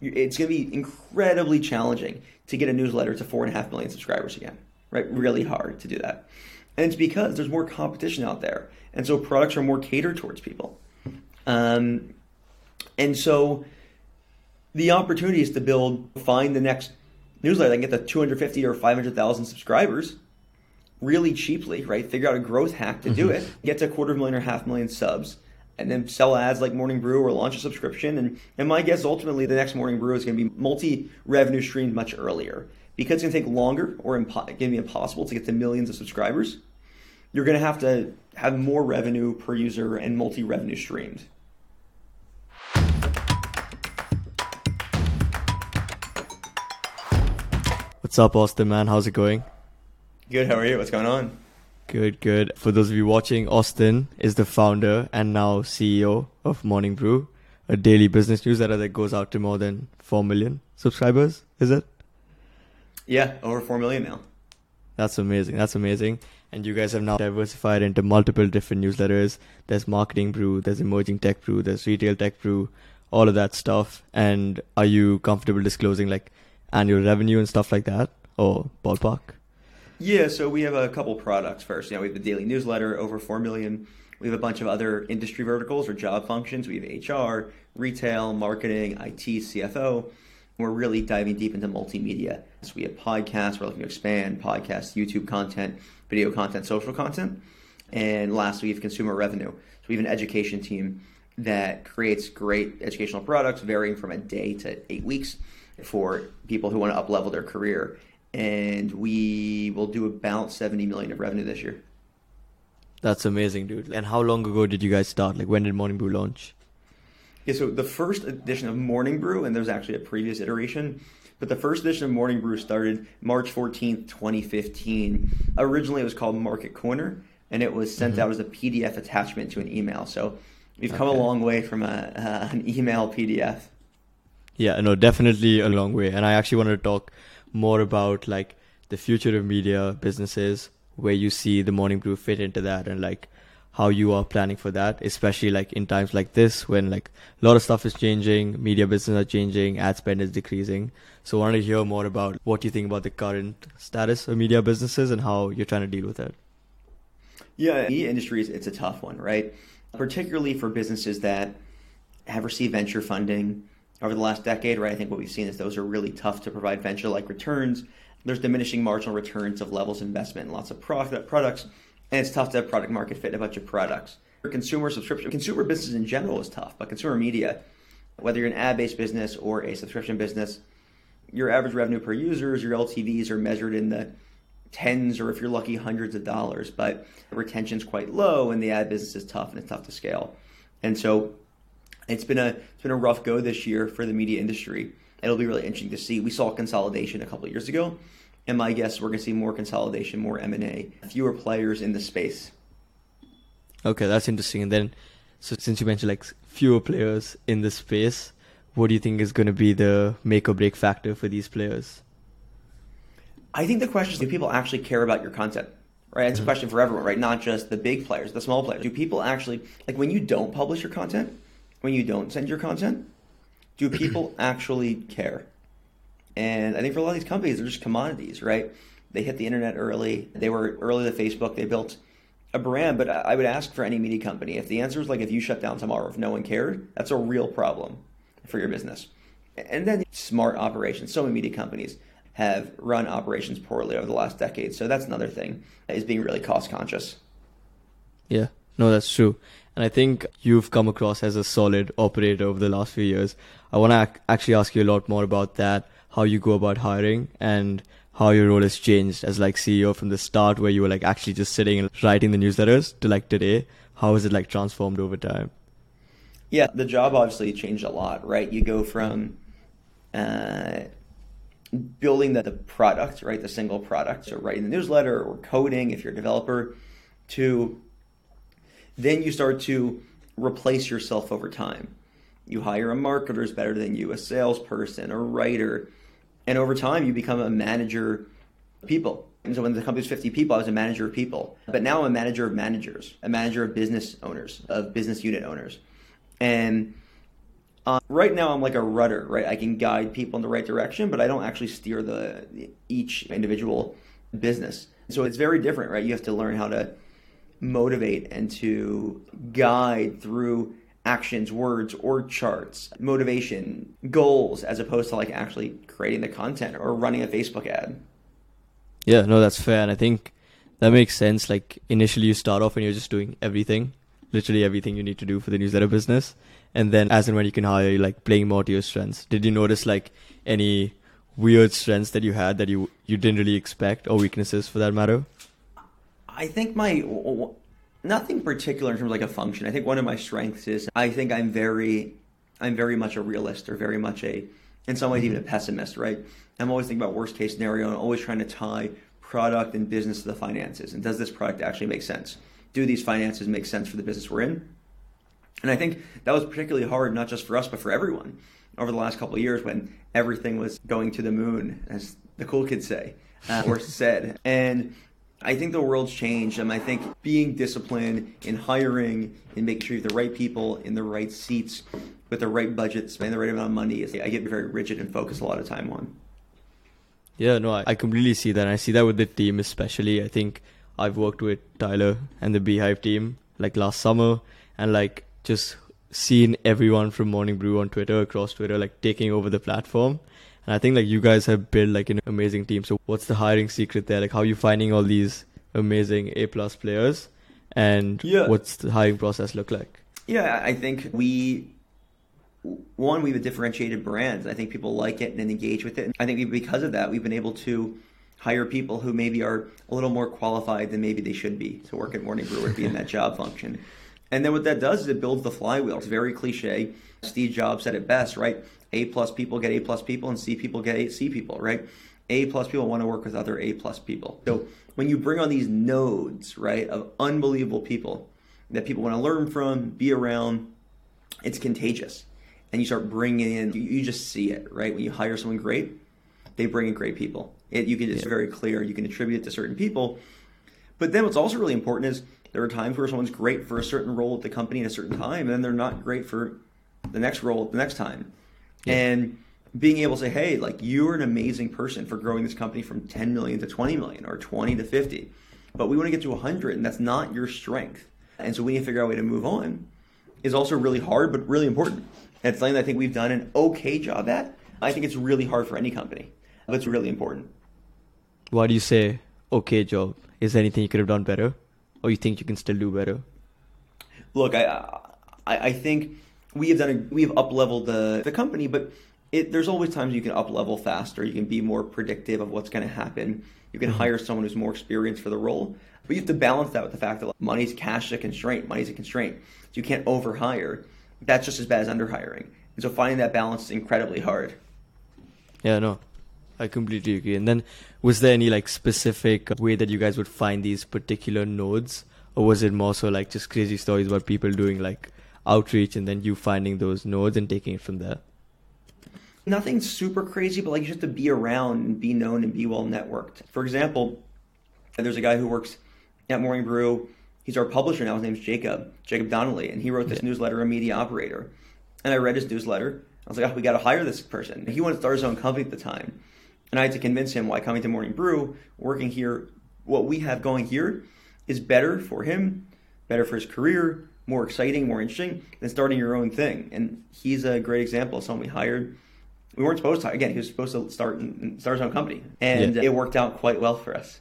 it's going to be incredibly challenging to get a newsletter to four and a half million subscribers again, right? Really hard to do that. And it's because there's more competition out there. And so products are more catered towards people. Um, and so the opportunity is to build, find the next newsletter that can get the 250 or 500,000 subscribers really cheaply, right? Figure out a growth hack to do mm-hmm. it, get to a quarter million or half million subs, and then sell ads like Morning Brew or launch a subscription. And, and my guess ultimately the next Morning Brew is going to be multi revenue streamed much earlier because it's going to take longer or impo- going to be impossible to get to millions of subscribers. You're going to have to have more revenue per user and multi revenue streamed. What's up, Austin, man? How's it going? Good. How are you? What's going on? Good, good. For those of you watching, Austin is the founder and now CEO of Morning Brew, a daily business newsletter that goes out to more than 4 million subscribers, is it? Yeah, over 4 million now. That's amazing. That's amazing. And you guys have now diversified into multiple different newsletters. There's Marketing Brew, there's Emerging Tech Brew, there's Retail Tech Brew, all of that stuff. And are you comfortable disclosing like annual revenue and stuff like that? Or ballpark? Yeah, so we have a couple products first. You know, we have the daily newsletter, over 4 million. We have a bunch of other industry verticals or job functions. We have HR, retail, marketing, IT, CFO. We're really diving deep into multimedia. So we have podcasts, we're looking to expand podcasts, YouTube content, video content, social content. And lastly, we have consumer revenue. So we have an education team that creates great educational products varying from a day to eight weeks for people who want to up level their career and we will do about 70 million of revenue this year. That's amazing, dude. And how long ago did you guys start? Like when did Morning Brew launch? Yeah, so the first edition of Morning Brew, and there's actually a previous iteration, but the first edition of Morning Brew started March 14th, 2015. Originally, it was called Market Corner, and it was sent mm-hmm. out as a PDF attachment to an email. So we've come okay. a long way from a, uh, an email PDF. Yeah, no, definitely a long way. And I actually wanted to talk more about like the future of media businesses, where you see the morning brew fit into that, and like how you are planning for that, especially like in times like this when like a lot of stuff is changing, media business are changing, ad spend is decreasing. So I wanted to hear more about what you think about the current status of media businesses and how you're trying to deal with it. Yeah, media industries, it's a tough one, right? Particularly for businesses that have received venture funding over the last decade, right? I think what we've seen is those are really tough to provide venture like returns. There's diminishing marginal returns of levels of investment in lots of product, products, and it's tough to have product market fit in a bunch of products. For consumer subscription, consumer business in general is tough, but consumer media, whether you're an ad based business or a subscription business, your average revenue per users, your LTVs are measured in the tens or if you're lucky, hundreds of dollars, but retention's quite low and the ad business is tough and it's tough to scale. And so it's been a it's been a rough go this year for the media industry. It'll be really interesting to see. We saw consolidation a couple years ago, and my guess we're going to see more consolidation, more M and A, fewer players in the space. Okay, that's interesting. And then, so since you mentioned like fewer players in the space, what do you think is going to be the make or break factor for these players? I think the question is do people actually care about your content? Right? It's mm-hmm. a question for everyone, right? Not just the big players, the small players. Do people actually like when you don't publish your content? When you don't send your content? Do people actually care? And I think for a lot of these companies, they're just commodities, right? They hit the internet early. They were early to Facebook. They built a brand. But I would ask for any media company if the answer is like if you shut down tomorrow, if no one cared, that's a real problem for your business. And then smart operations. So many media companies have run operations poorly over the last decade. So that's another thing is being really cost conscious. Yeah, no, that's true. And I think you've come across as a solid operator over the last few years. I want to ac- actually ask you a lot more about that, how you go about hiring and how your role has changed as like CEO from the start where you were like actually just sitting and writing the newsletters to like today. How has it like transformed over time? Yeah, the job obviously changed a lot, right? You go from uh, building the, the product, right, the single product, so writing the newsletter or coding if you're a developer, to then you start to replace yourself over time. You hire a marketer who's better than you, a salesperson, a writer, and over time you become a manager of people. And so when the company's 50 people, I was a manager of people. But now I'm a manager of managers, a manager of business owners, of business unit owners. And Uh, right now, I'm like a rudder, right? I can guide people in the right direction, but I don't actually steer the each individual business. So it's very different, right? You have to learn how to motivate and to guide through actions, words, org charts, motivation, goals, as opposed to like actually creating the content or running a Facebook ad. Yeah, no, that's fair. And I think that makes sense. Like initially you start off and you're just doing everything, literally everything you need to do for the newsletter business. And then as and when you can hire, you like playing more to your strengths. Did you notice like any weird strengths that you had that you, you didn't really expect or weaknesses for that matter? I think my nothing particular in terms of like a function. I think one of my strengths is I think I'm very I'm very much a realist or very much a in some ways even a mm-hmm. pessimist, right? I'm always thinking about worst case scenario and always trying to tie product and business to the finances. And does this product actually make sense? Do these finances make sense for the business we're in? And I think that was particularly hard, not just for us, but for everyone over the last couple of years when everything was going to the moon, as the cool kids say, uh, or said. And I think the world's changed, and I think being disciplined in hiring and making sure you have the right people in the right seats with the right budget, spending the right amount of money, is I get very rigid and focus a lot of time on. Yeah, no, I, I completely see that. And I see that with the team, especially. I think I've worked with Tyler and the beehiiv team like last summer, and like just seen everyone from Morning Brew on Twitter across Twitter like taking over the platform and I think like you guys have built like an amazing team. So what's the hiring secret there? Like how are you finding all these amazing A plus players? And yeah. what's the hiring process look like? Yeah, I think we one, we have a differentiated brand. I think people like it and engage with it. And I think because of that, we've been able to hire people who maybe are a little more qualified than maybe they should be to work at Morning Brew or be in that job function. And then what that does is it builds the flywheel. It's very cliche. Steve Jobs said it best, right? A plus people get A plus people, and C people get A C people, right? A plus people want to work with other A plus people. So when you bring on these nodes, right, of unbelievable people that people want to learn from, be around, it's contagious. And you start bringing in, you, just see it, right? When you hire someone great, they bring in great people. It, you can, it's yeah. very clear. You can attribute it to certain people. But then what's also really important is there are times where someone's great for a certain role at the company at a certain time, and then they're not great for the next role at the next time. Yeah. And being able to say, hey, like you're an amazing person for growing this company from 10 million to 20 million or 20 to 50, but we want to get to 100, and that's not your strength. And so we need to figure out a way to move on. Is also really hard, but really important. And it's something that I think we've done an okay job at. I think it's really hard for any company, but it's really important. Why do you say okay job? Is there anything you could have done better, or you think you can still do better? Look, I I, I think we have done a, we have up leveled the the company, but it, there's always times you can up level faster. You can be more predictive of what's going to happen. You can mm-hmm. hire someone who's more experienced for the role, but you have to balance that with the fact that money's cash a constraint. Money's a constraint, so you can't overhire. That's just as bad as underhiring, and so finding that balance is incredibly hard. Yeah, no, I completely agree. And then, was there any like specific way that you guys would find these particular nodes, or was it more so like just crazy stories about people doing like outreach and then you finding those nodes and taking it from there? Nothing super crazy, but like you just have to be around and be known and be well networked. For example, there's a guy who works at Morning Brew. He's our publisher now. His name's Jacob, Jacob Donnelly, and he wrote this yeah. newsletter, A Media Operator. And I read his newsletter. I was like, oh, we got to hire this person. He wanted to start his own company at the time. And I had to convince him why coming to Morning Brew, working here, what we have going here is better for him, better for his career, more exciting, more interesting than starting your own thing. And he's a great example of someone we hired. We weren't supposed to. Again, he was supposed to start and start his own company, and yeah. it worked out quite well for us.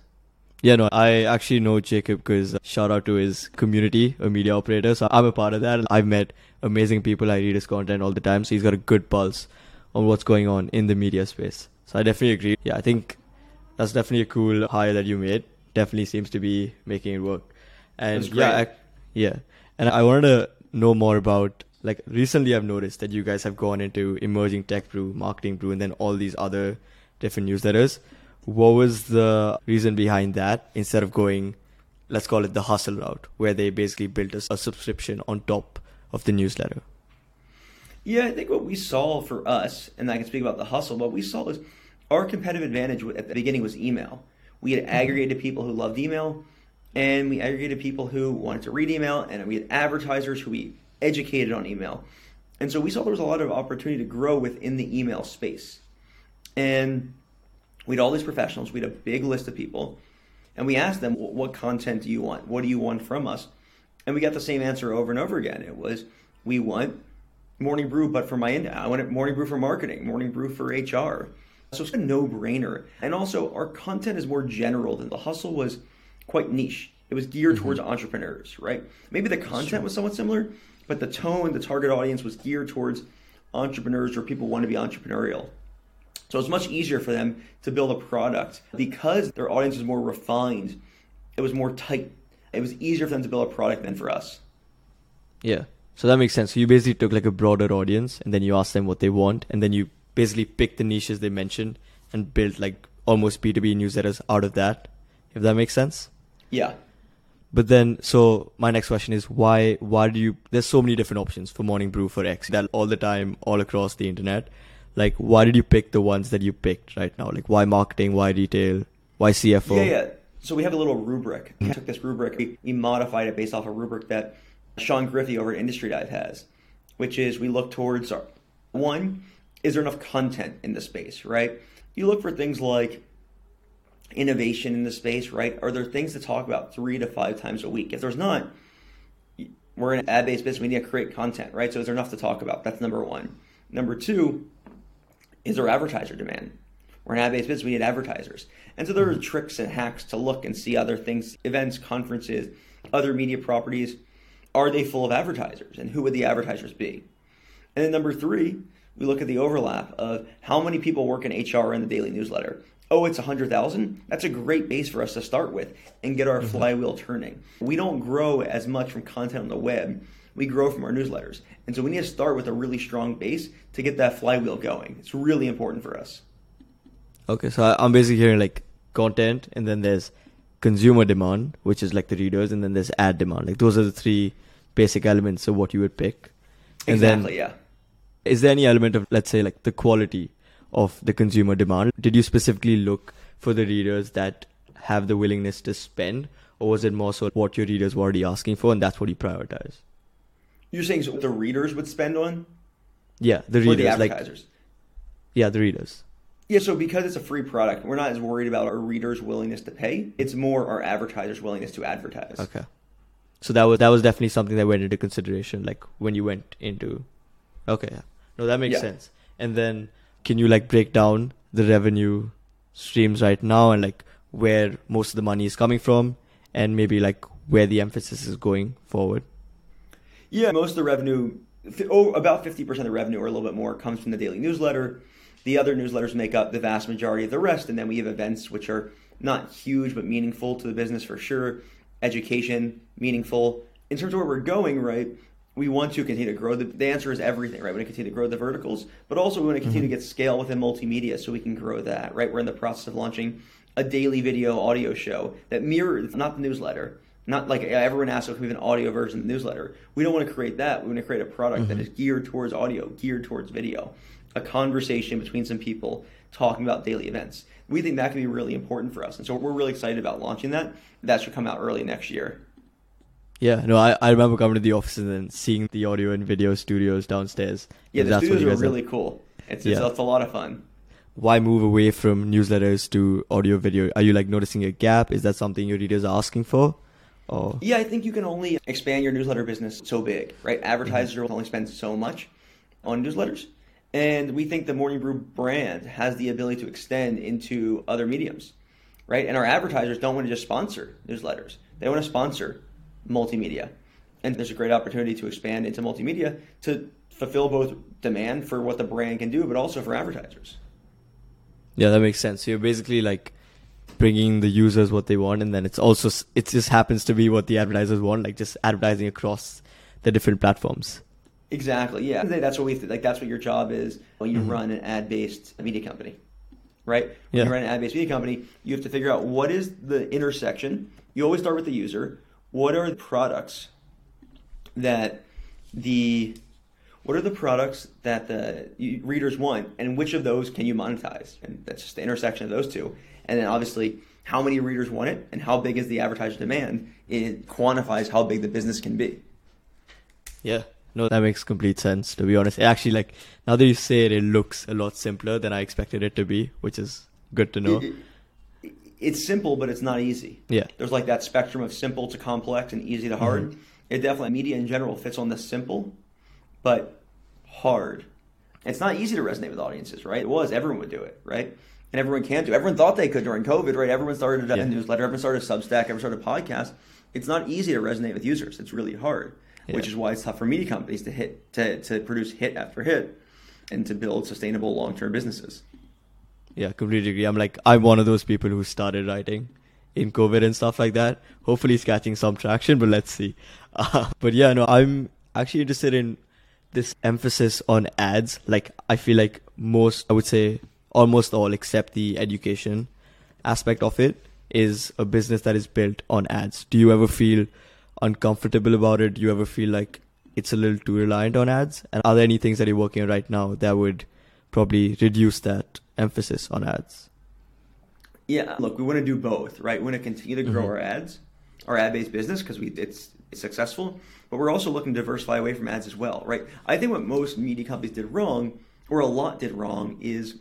Yeah, no, I actually know Jacob because shout out to his community, a media operator. So I'm a part of that. I've met amazing people. I read his content all the time. So he's got a good pulse on what's going on in the media space. So I definitely agree. Yeah, I think that's definitely a cool hire that you made. Definitely seems to be making it work. And yeah, I, yeah. And I wanted to know more about like recently I've noticed that you guys have gone into emerging tech brew, marketing brew, and then all these other different newsletters. What was the reason behind that instead of going, let's call it the hustle route, where they basically built a, a subscription on top of the newsletter? Yeah, I think what we saw for us, and I can speak about the hustle, what we saw is our competitive advantage at the beginning was email. We had mm-hmm. aggregated people who loved email and we aggregated people who wanted to read email, and we had advertisers who we educated on email. And so we saw there was a lot of opportunity to grow within the email space. And we had all these professionals, we had a big list of people, and we asked them, What content do you want? What do you want from us? And we got the same answer over and over again. It was, We want morning brew, but for my, end, I want it morning brew for marketing, morning brew for HR. So it's a no brainer. And also, our content is more general than the hustle was quite niche. It was geared mm-hmm. towards entrepreneurs, right? Maybe the content sure. was somewhat similar, but the tone, the target audience was geared towards entrepreneurs or people want to be entrepreneurial. So it's much easier for them to build a product because their audience is more refined. It was more tight. It was easier for them to build a product than for us. Yeah. So that makes sense. So you basically took like a broader audience and then you asked them what they want and then you basically picked the niches they mentioned and built like almost B2B newsletters out of that. If that makes sense? Yeah. But then, so my next question is why? Why do you? There's so many different options for Morning Brew for X that all the time, all across the internet. Like, why did you pick the ones that you picked right now? Like, why marketing? Why retail? Why CFO? Yeah, yeah. So we have a little rubric. We took this rubric, we, we modified it based off a rubric that Sean Griffey over at Industry Dive has, which is we look towards our, one, is there enough content in the space, right? You look for things like innovation in the space, right? Are there things to talk about three to five times a week? If there's not, we're in an ad based business, we need to create content, right? So is there enough to talk about? That's number one. Number two, is there advertiser demand? We're an ad based business, we need advertisers. And so there are tricks and hacks to look and see other things, events, conferences, other media properties. Are they full of advertisers? And who would the advertisers be? And then number three, we look at the overlap of how many people work in HR in the daily newsletter oh, it's 100,000, that's a great base for us to start with and get our mm-hmm. flywheel turning. We don't grow as much from content on the web, we grow from our newsletters. And so we need to start with a really strong base to get that flywheel going. It's really important for us. Okay, so I'm basically hearing like content, and then there's consumer demand, which is like the readers, and then there's ad demand. Like those are the three basic elements of what you would pick. And exactly, then, yeah. Is there any element of, let's say, like the quality of the consumer demand? Did you specifically look for the readers that have the willingness to spend, or was it more so what your readers were already asking for, and that's what you prioritize? You're saying so the readers would spend on? Yeah, the readers, the advertisers. Like, yeah, the readers. Yeah, so because it's a free product, we're not as worried about our readers' willingness to pay. It's more our advertisers' willingness to advertise. Okay. So that was that was definitely something that went into consideration, like when you went into. Okay, no, that makes yeah. sense. And then can you like break down the revenue streams right now and like where most of the money is coming from and maybe like where the emphasis is going forward? Yeah, most of the revenue, oh, about 50% of the revenue or a little bit more comes from the daily newsletter. The other newsletters make up the vast majority of the rest. And then we have events which are not huge but meaningful to the business for sure. Education, meaningful. In terms of where we're going, right? We want to continue to grow. The, the answer is everything, right? We want to continue to grow the verticals, but also we want to continue mm-hmm. to get scale within multimedia so we can grow that, right? We're in the process of launching a daily video audio show that mirrors, not the newsletter, not like everyone asks if we have an audio version of the newsletter. We don't want to create that. We want to create a product mm-hmm. that is geared towards audio, geared towards video, a conversation between some people talking about daily events. We think that can be really important for us. And so we're really excited about launching that. That should come out early next year. Yeah, no, I, I remember coming to the office and then seeing the audio and video studios downstairs. Yeah, the studios are really are. cool. It's, it's, yeah. it's a lot of fun. Why move away from newsletters to audio video? Are you like noticing a gap? Is that something your readers are asking for? Or? Yeah, I think you can only expand your newsletter business so big, right? Advertisers mm-hmm. will only spend so much on newsletters. And we think the Morning Brew brand has the ability to extend into other mediums, right? And our advertisers don't want to just sponsor newsletters. They want to sponsor multimedia. And there's a great opportunity to expand into multimedia to fulfill both demand for what the brand can do, but also for advertisers. Yeah, that makes sense. So you're basically like bringing the users what they want, and then it's also it just happens to be what the advertisers want, like just advertising across the different platforms. Exactly. Yeah, that's what we like. That's what your job is when you mm-hmm. run an ad-based media company, right? When yeah. you run an ad-based media company, you have to figure out what is the intersection. You always start with the user what are the products that the what are the products that the readers want and which of those can you monetize? And that's just the intersection of those two. And then obviously how many readers want it and how big is the advertiser demand? It quantifies how big the business can be. Yeah. No, that makes complete sense. To be honest, actually, like now that you say it, it looks a lot simpler than I expected it to be, which is good to know. It- it- it's simple, but it's not easy. Yeah. There's like that spectrum of simple to complex and easy to hard. Mm-hmm. It definitely media in general fits on the simple, but hard. It's not easy to resonate with audiences, right? It was everyone would do it, right? And everyone can do. Everyone thought they could during COVID, right? Everyone started a Yeah. newsletter, everyone started a Substack, everyone started a podcast. It's not easy to resonate with users. It's really hard, which is why it's tough for media companies to hit to, to produce hit after hit and to build sustainable long term businesses. Yeah, completely agree. I'm like, I'm one of those people who started writing in COVID and stuff like that. Hopefully, it's catching some traction, but let's see. Uh, but yeah, no, I'm actually interested in this emphasis on ads. Like, I feel like most, I would say almost all, except the education aspect of it, is a business that is built on ads. Do you ever feel uncomfortable about it? Do you ever feel like it's a little too reliant on ads? And are there any things that you're working on right now that would probably reduce that emphasis on ads? Yeah, look, we want to do both, right? We want to continue to grow Mhm. our ads, our ad-based business because we it's, it's successful, but we're also looking to diversify away from ads as well, right? I think what most media companies did wrong, or a lot did wrong, is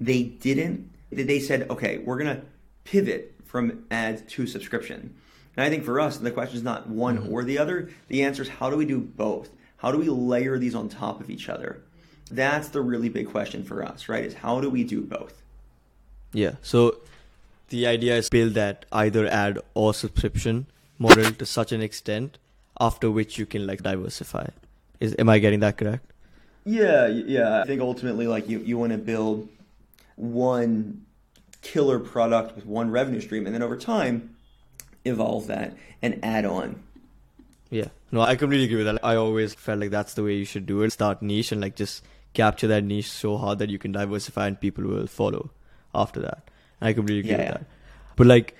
they didn't. They said, okay, we're gonna pivot from ads to subscription. And I think for us, the question is not one Mhm. or the other. The answer is how do we do both? How do we layer these on top of each other? That's the really big question for us, right? Is how do we do both? Yeah. So the idea is build that either ad or subscription model to such an extent after which you can like diversify. Is am I getting that correct? Yeah, yeah. I think ultimately, like you, you want to build one killer product with one revenue stream, and then over time, evolve that and add on. Yeah. No, I completely agree with that. I always felt like that's the way you should do it. Start niche and like just capture that niche so hard that you can diversify and people will follow after that. And I completely agree Yeah, with yeah. that. But like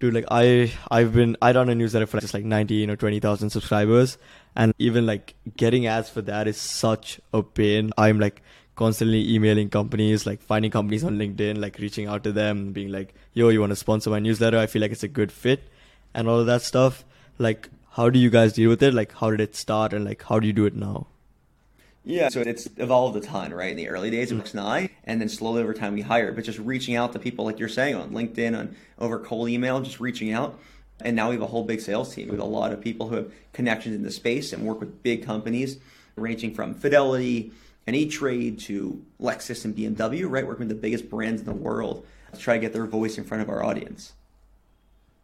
dude, like I I've been I run a newsletter for just like nineteen or twenty thousand subscribers and even like getting ads for that is such a pain. I'm like constantly emailing companies, like finding companies on LinkedIn, like reaching out to them, being like, yo, you want to sponsor my newsletter? I feel like it's a good fit and all of that stuff. Like how do you guys deal with it? Like how did it start and like how do you do it now? Yeah, so it's evolved a ton, right? In the early days, it was I, and then slowly over time we hired. But just reaching out to people, like you're saying, on LinkedIn, on over cold email, just reaching out. And now we have a whole big sales team. with a lot of people who have connections in the space and work with big companies, ranging from Fidelity and E-Trade to Lexus and BMW, right? Working with the biggest brands in the world to try to get their voice in front of our audience.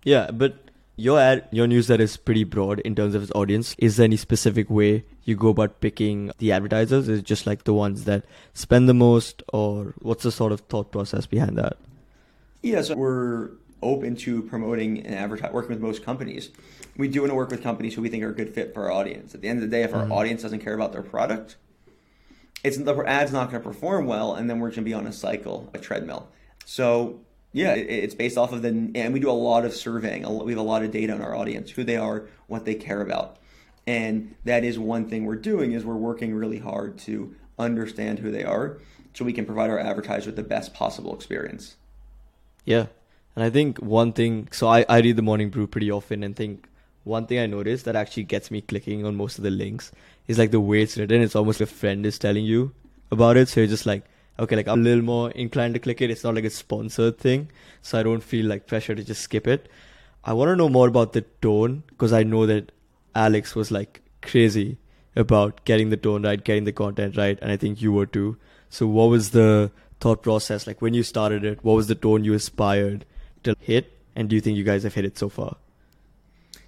Yeah, but your ad, your newsletter is pretty broad in terms of its audience. Is there any specific way you go about picking the advertisers? Is it just like the ones that spend the most, or what's the sort of thought process behind that? Yeah, so we're open to promoting and advertising, working with most companies. We do want to work with companies who we think are a good fit for our audience. At the end of the day, if our Mhm. audience doesn't care about their product, it's the ad's not going to perform well, and then we're going to be on a cycle, a treadmill. So yeah, it, it's based off of the, and we do a lot of surveying. We have a lot of data on our audience, who they are, what they care about, and that is one thing we're doing is we're working really hard to understand who they are, so we can provide our advertisers with the best possible experience. Yeah. And I think one thing, so I, I read the Morning Brew pretty often and think one thing I noticed that actually gets me clicking on most of the links is like the way it's written. It's almost like a friend is telling you about it. So you're just like, okay, like I'm a little more inclined to click it. It's not like a sponsored thing. So I don't feel like pressure to just skip it. I want to know more about the tone because I know that Alex was like crazy about getting the tone right, getting the content right. And I think you were too. So what was the thought process like when you started it? What was the tone you aspired to hit? And do you think you guys have hit it so far?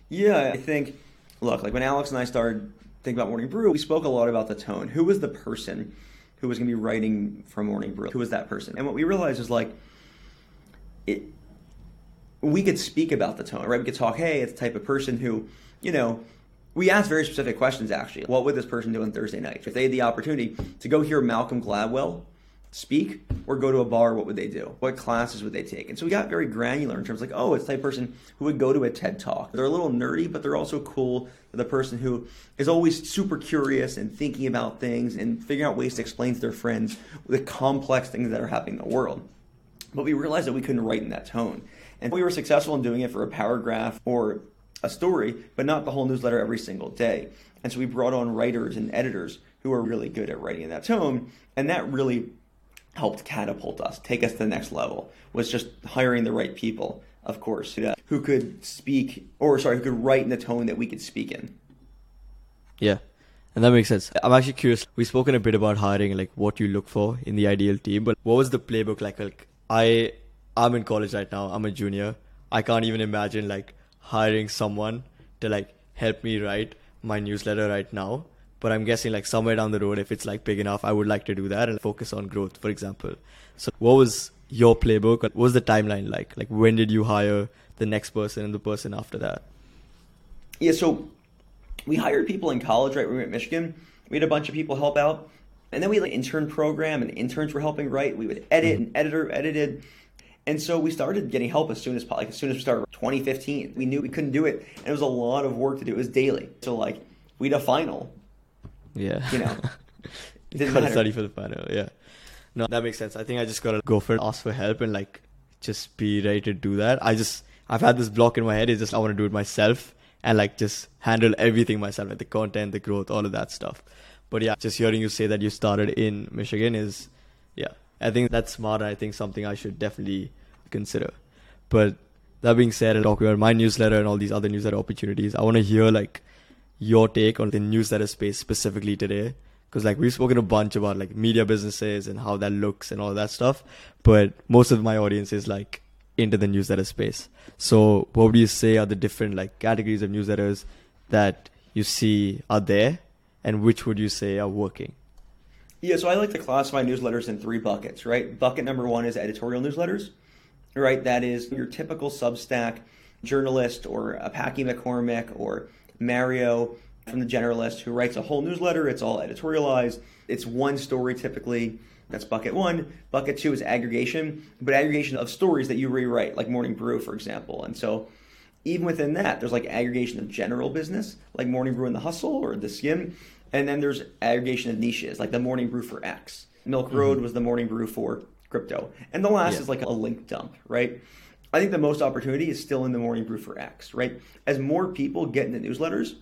Yeah, I think, look, like when Alex and I started thinking about Morning Brew, we spoke a lot about the tone. Who was the person who was going to be writing for Morning Brew? Who was that person? And what we realized is like, it, we could speak about the tone, right? We could talk, hey, it's the type of person who, you know, we asked very specific questions actually. What would this person do on Thursday night? If they had the opportunity to go hear Malcolm Gladwell speak or go to a bar, what would they do? What classes would they take? And so we got very granular in terms of like, oh, it's the type person who would go to a TED talk. They're a little nerdy, but they're also cool. They're the person who is always super curious and thinking about things and figuring out ways to explain to their friends the complex things that are happening in the world. But we realized that we couldn't write in that tone. And we were successful in doing it for a paragraph or a story, but not the whole newsletter every single day. And so we brought on writers and editors who are really good at writing in that tone, and that really helped catapult us, take us to the next level. Was just hiring the right people, of course, who could speak, or sorry, who could write in the tone that we could speak in. Yeah. And that makes sense. I'm actually curious. We've spoken a bit about hiring, like what you look for in the ideal team, but what was the playbook like? Like I, I'm in college right now. I'm a junior. I can't even imagine like hiring someone to like help me write my newsletter right now. But I'm guessing like somewhere down the road, if it's like big enough, I would like to do that and focus on growth, for example. So what was your playbook? What was the timeline like? Like when did you hire the next person and the person after that? Yeah, so we hired people in college, right? We were at Michigan. We had a bunch of people help out. And then we had an intern program, and interns were helping write. We would edit, mm-hmm. and editor edited. And so we started getting help as soon as like as soon as we started 2015. We knew we couldn't do it, and it was a lot of work to do. It was daily. So like we had a final. Yeah. You know. you gotta study for the final. Yeah. No, that makes sense. I think I just gotta go for it, ask for help, and like just be ready to do that. I just I've had this block in my head. It's just I want to do it myself and like just handle everything myself, like the content, the growth, all of that stuff. But yeah, just hearing you say that you started in Michigan is, yeah, I think that's smart. I think something I should definitely consider. But that being said, talking about my newsletter and all these other newsletter opportunities, I want to hear like your take on the newsletter space specifically today. Because like we've spoken a bunch about like media businesses and how that looks and all that stuff, but most of my audience is like into the newsletter space. So, what would you say are the different like categories of newsletters that you see are there, and which would you say are working? Yeah, so I like to classify newsletters in three buckets, right? Bucket number one is editorial newsletters, right? That is your typical Substack journalist or a Packy McCormick or Mario from the Generalist who writes a whole newsletter. It's all editorialized. It's one story typically that's bucket one. Bucket two is aggregation, but aggregation of stories that you rewrite, like Morning Brew, for example. And so even within that, there's like aggregation of general business, like Morning Brew and the Hustle or the Skimm. And then there's aggregation of niches, like the Morning Brew for X. Milk Road mm-hmm. was the Morning Brew for crypto. And the last yeah. is like a link dump, right? I think the most opportunity is still in the Morning Brew for X, right? As more people get into newsletters,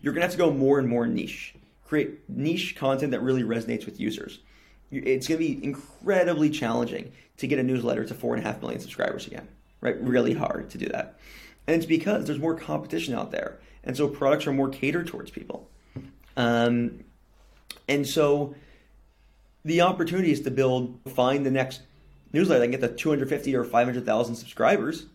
you're going to have to go more and more niche. Create niche content that really resonates with users it's going to be incredibly challenging to get a newsletter to four and a half million subscribers again, right? Really hard to do that. And it's because there's more competition out there. And so products are more catered towards people. Um, and so the opportunity is to build, find the next newsletter that can get the 250 or 500,000 subscribers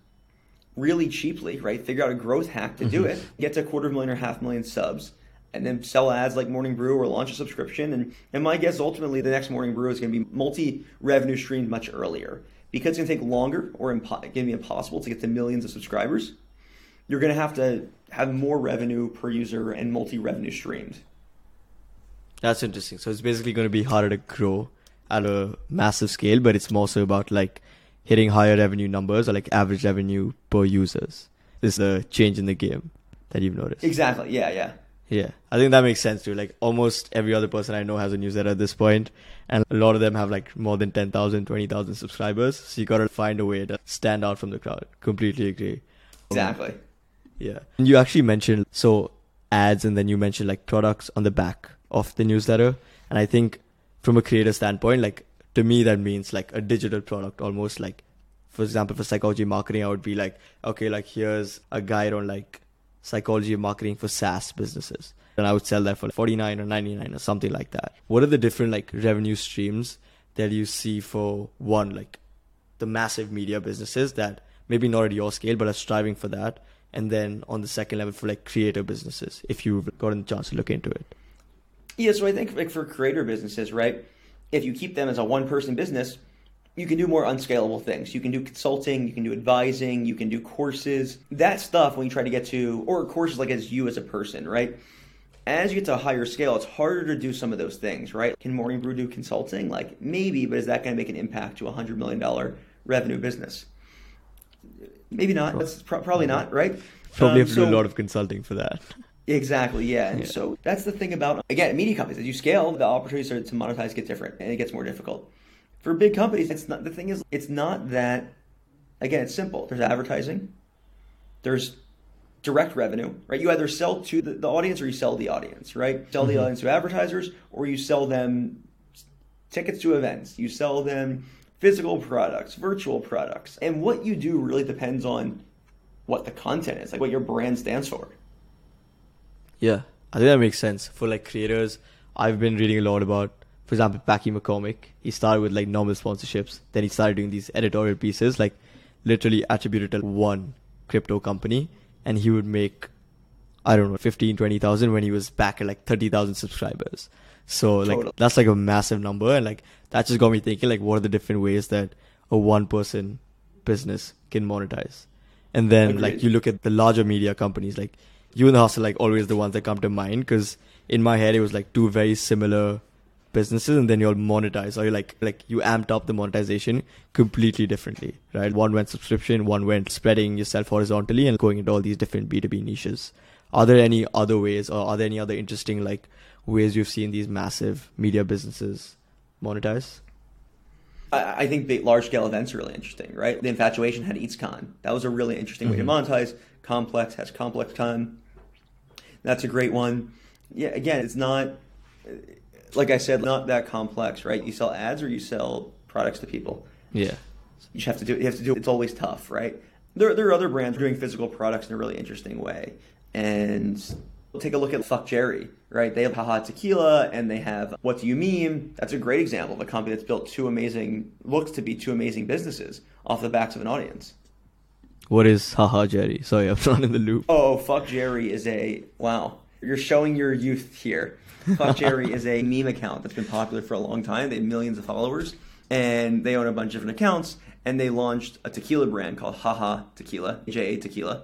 really cheaply, right? Figure out a growth hack to do mm-hmm. it, get to a quarter million or half million subs, and then sell ads like Morning Brew or launch a subscription. And, and my guess ultimately the next Morning Brew is going to be multi revenue streamed much earlier because it's going to take longer or impo- going to be impossible to get to millions of subscribers. You're going to have to have more revenue per user and multi revenue streamed. That's interesting. So it's basically going to be harder to grow at a massive scale, but it's more so about like hitting higher revenue numbers or like average revenue per users. This is a change in the game that you've noticed. Exactly. Yeah. Yeah. Yeah, I think that makes sense too. Like almost every other person I know has a newsletter at this point, and a lot of them have like more than 10,000, 20,000 subscribers. So you gotta find a way to stand out from the crowd. Completely agree. Exactly. yeah. And you actually mentioned so ads, and then you mentioned like products on the back of the newsletter, and I think from a creator standpoint, like to me that means like a digital product, almost like, for example, for psychology marketing, I would be like, okay, like here's a guide on like psychology marketing for SaaS businesses. And I would sell that for 49 or 99 or something like that. What are the different like revenue streams that you see for one, like the massive media businesses that maybe not at your scale, but are striving for that? And then on the second level for like creator businesses, if you've gotten the chance to look into it. Yeah, so I think like for creator businesses, right? If you keep them as a one person business, you can do more unscalable things. You can do consulting, you can do advising, you can do courses. That stuff when you try to get to, or courses like as you as a person, right? As you get to a higher scale, it's harder to do some of those things, right? Can Morning Brew do consulting? Like maybe, but is that going to make an impact to a $100 million revenue business? Maybe not. That's pro- probably not, right? Probably um, have to so, do a lot of consulting for that. Exactly, yeah. And yeah. so that's the thing about, again, media companies. As you scale, the opportunities to monetize get different and it gets more difficult for big companies, it's not the thing is it's not that again, it's simple. There's advertising, there's direct revenue, right? You either sell to the, the audience or you sell the audience, right? Sell the Mm-hmm. audience to advertisers or you sell them tickets to events. You sell them physical products, virtual products. And what you do really depends on what the content is, like what your brand stands for. Yeah, I think that makes sense for like creators. I've been reading a lot about, for example, Packy McCormick. He started with like normal sponsorships, then he started doing these editorial pieces, like literally attributed to one crypto company, and he would make, I don't know, 15, 20,000 when he was back at like 30,000 subscribers. So like Totally. that's like a massive number, and like that just got me thinking, like, what are the different ways that a one-person business can monetize? And then like you look at the larger media companies, like you and the hustle, like always the ones that come to mind. Because in my head, it was like two very similar businesses, and then you'll monetize, or you like like you amped up the monetization completely differently, right? One went subscription, one went spreading yourself horizontally and going into all these different B two B niches. Are there any other ways, or are there any other interesting like ways you've seen these massive media businesses monetize? I, I think big, large scale events are really interesting, right? The Infatuation had EatsCon. That was a really interesting way to Mhm. monetize. Complex has Complex ComplexCon. That's a great one. Yeah, again, it's not, like I said, not that complex, right? You sell ads or you sell products to people. Yeah, You have to do. It. You have to do. It. It's always tough, right? There, there are other brands doing physical products in a really interesting way, and take a look at Fuck Jerry, right? They have JaJa Tequila, and they have What Do You Meme? That's a great example of a company that's built two amazing, looks to be two amazing businesses off the backs of an audience. What is haha Jerry? Sorry, I'm not in the loop. Oh, Fuck Jerry is a wow. You're showing your youth here. Fuck Jerry is a meme account that's been popular for a long time. They have millions of followers, and they own a bunch of different accounts. And they launched a tequila brand called JaJa Tequila, J A Tequila.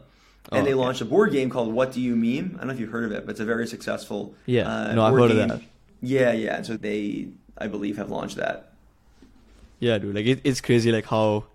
And Oh, they okay. launched a board game called What Do You Meme? I don't know if you've heard of it, but it's a very successful. Yeah, uh, no, I've heard of game. that. Yeah, yeah. And so they, I believe, have launched that. Yeah, dude. Like it, it's crazy, like how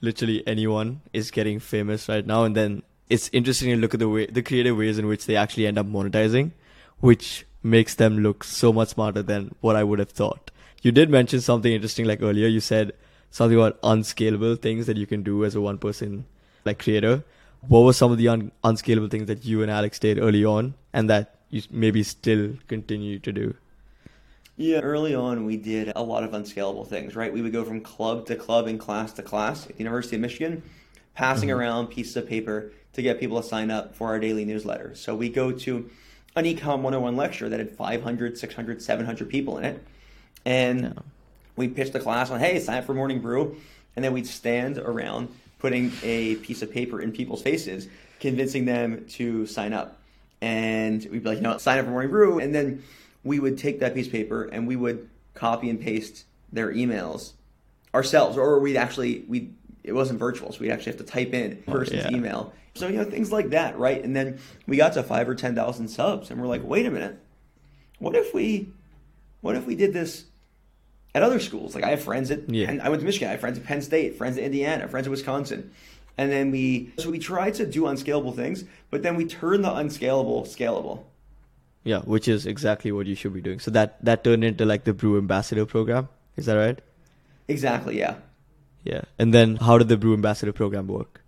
literally anyone is getting famous right now, and then it's interesting to look at the way the creative ways in which they actually end up monetizing, which makes them look so much smarter than what I would have thought. You did mention something interesting, like earlier. You said something about unscalable things that you can do as a one-person like creator. What were some of the un- unscalable things that you and Alex did early on, and that you maybe still continue to do? Yeah, early on we did a lot of unscalable things, right? We would go from club to club and class to class at the University of Michigan, passing Mhm. around pieces of paper to get people to sign up for our daily newsletter. So we go to an Econ 101 lecture that had 500, 600, 700 people in it. And Yeah. we pitched the class on, hey, sign up for Morning Brew. And then we'd stand around putting a piece of paper in people's faces, convincing them to sign up. And we'd be like, you know, sign up for Morning Brew. And then we would take that piece of paper and we would copy and paste their emails ourselves. Or we'd actually, we it wasn't virtual, so we'd actually have to type in Oh, person's yeah. email. So, you know, things like that, right? And then we got to five or 10,000 subs and we're like, wait a minute. What if we, what if we did this at other schools. Like I have friends at, Yeah. I went to Michigan. I have friends at Penn State, friends at Indiana, friends at Wisconsin, and then we so we tried to do unscalable things, but then we turned the unscalable scalable. Yeah, which is exactly what you should be doing. So that that turned into like the Brew Ambassador program. Is that right? Exactly. Yeah. Yeah. And then how did the Brew Ambassador program work?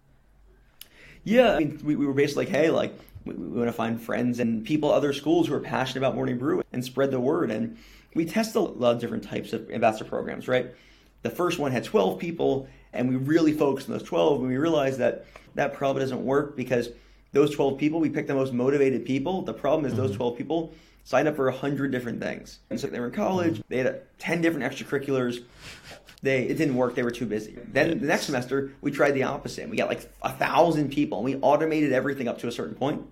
Yeah. I mean, we, we were basically like, hey, like we, we want to find friends and people other schools who are passionate about morning brew and spread the word. And we tested a lot of different types of ambassador programs. Right. The first one had 12 people, and we really focused on those 12. And we realized that that probably doesn't work because those 12 people, we picked the most motivated people. The problem is those 12 people signed up for 100 different things. And so they were in college, they had uh, 10 different extracurriculars. They it didn't work, they were too busy. Then the next semester, we tried the opposite. We got like a thousand people and we automated everything up to a certain point.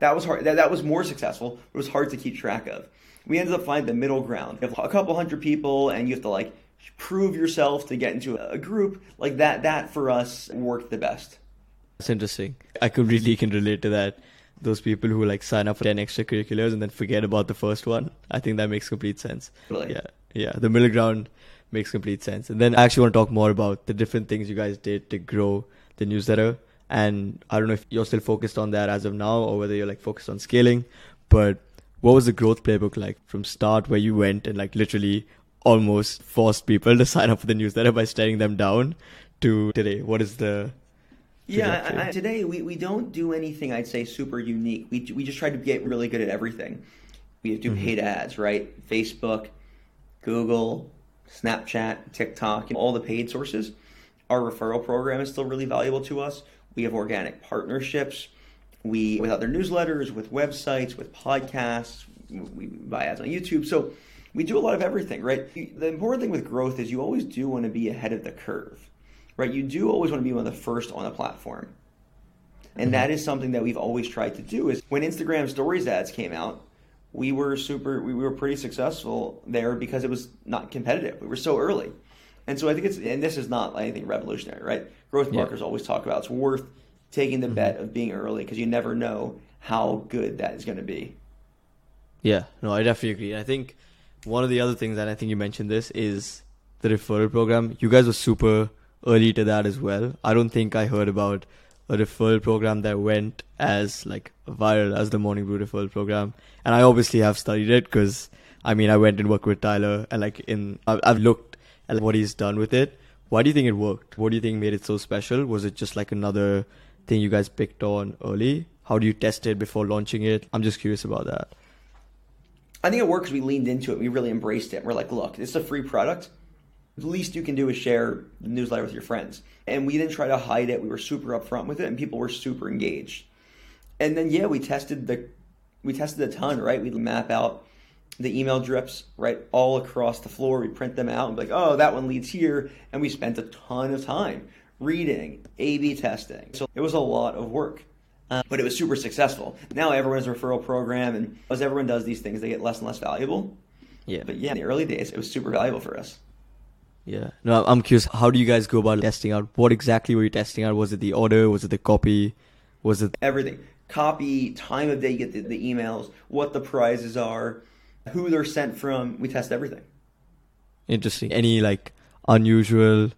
That was hard. That, that was more successful. It was hard to keep track of. We ended up finding the middle ground. You have a couple hundred people, and you have to like prove yourself to get into a group like that. That for us worked the best. That's interesting. I could really can relate to that. Those people who like sign up for 10 extracurriculars and then forget about the first one. I think that makes complete sense. Really. Yeah. Yeah. The middle ground makes complete sense. And then I actually want to talk more about the different things you guys did to grow the newsletter. And I don't know if you're still focused on that as of now or whether you're like focused on scaling, but what was the growth playbook like from start where you went and like literally almost forced people to sign up for the newsletter by staring them down to today? What is the Yeah, I, I, today we, we don't do anything I'd say super unique. We, we just try to get really good at everything. We do mm-hmm. paid ads, right? Facebook, Google, Snapchat, TikTok, all the paid sources. Our referral program is still really valuable to us. We have organic partnerships. We with other newsletters, with websites, with podcasts. We buy ads on YouTube. So we do a lot of everything, right? The important thing with growth is you always do want to be ahead of the curve, right? You do always want to be one of the first on the platform. And that is something that we've always tried to do is when Instagram stories ads came out, we were super we were pretty successful there because it was not competitive. We were so early. And so I think it's and this is not anything revolutionary, right? Growth marketers yeah. always talk about it's worth taking the mm-hmm. bet of being early because you never know how good that is going to be. Yeah, no, I definitely agree. I think one of the other things that I think you mentioned this is the referral program. You guys were super early to that as well. I don't think I heard about a referral program that went as like viral as the Morning Brew referral program, and I obviously have studied it because I mean I went and worked with Tyler, and like in I've looked at what he's done with it. Why do you think it worked? What do you think made it so special? Was it just like another thing you guys picked on early? How do you test it before launching it? I'm just curious about that. I think it worked because we leaned into it. We really embraced it. We're like, look, it's a free product. The least you can do is share the newsletter with your friends. And we didn't try to hide it. We were super upfront with it, and people were super engaged. And then yeah, we tested the we tested a ton, right? We'd map out the email drips right all across the floor. We print them out and be like, oh, that one leads here. And we spent a ton of time reading, A B testing. So it was a lot of work. Uh, but it was super successful. Now everyone's a referral program, and as everyone does these things, they get less and less valuable. Yeah. But yeah, in the early days, it was super valuable for us. Yeah. No, I'm curious. How do you guys go about testing out? What exactly were you testing out? Was it the order? Was it the copy? Was it everything? Copy, time of day you get the, the emails, what the prizes are, who they're sent from. We test everything. Interesting. Any like unusual,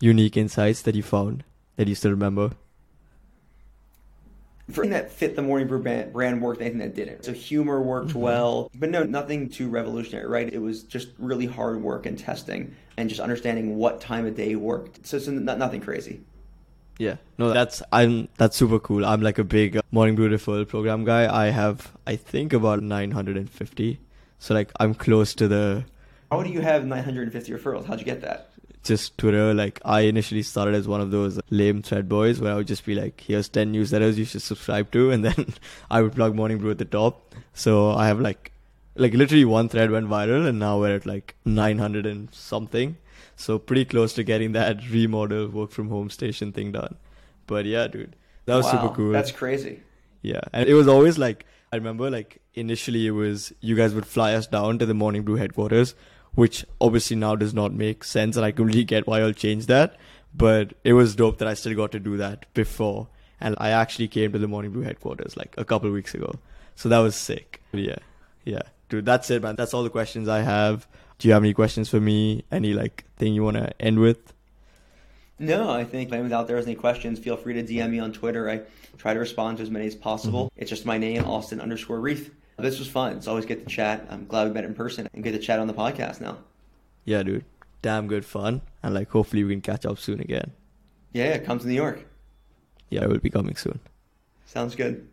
unique insights that you found that you still remember? for anything that fit the Morning Brew brand, worked, anything that didn't. So humor worked mm-hmm. well, but no, nothing too revolutionary, right? It was just really hard work and testing and just understanding what time of day worked. So it's not, nothing crazy. Yeah, no, that's I'm that's super cool. I'm like a big Morning Brew referral program guy. I have I think about 950. So like I'm close to the. How do you have 950 referrals? How'd you get that? just Twitter. Like I initially started as one of those lame thread boys where I would just be like, "Here's ten newsletters you should subscribe to," and then I would plug Morning Brew at the top. So I have like, like literally one thread went viral, and now we're at like 900 and something. So pretty close to getting that remodel work from home station thing done. But yeah, dude, that was wow, super cool. That's crazy. Yeah, and it was always like I remember like initially it was you guys would fly us down to the Morning Brew headquarters which obviously now does not make sense, and I completely get why I'll change that. But it was dope that I still got to do that before, and I actually came to the Morning Brew headquarters like a couple weeks ago, so that was sick. Yeah, yeah, dude, that's it, man. That's all the questions I have. Do you have any questions for me? Any like thing you want to end with? No, I think if anyone out there has any questions, feel free to DM me on Twitter. I try to respond to as many as possible. Mm-hmm. It's just my name, Austin underscore Rief. This was fun. It's always good to chat. I'm glad we met in person and get to chat on the podcast now. Yeah, dude. Damn good fun. And like hopefully we can catch up soon again. Yeah, come to New York. Yeah, I will be coming soon. Sounds good.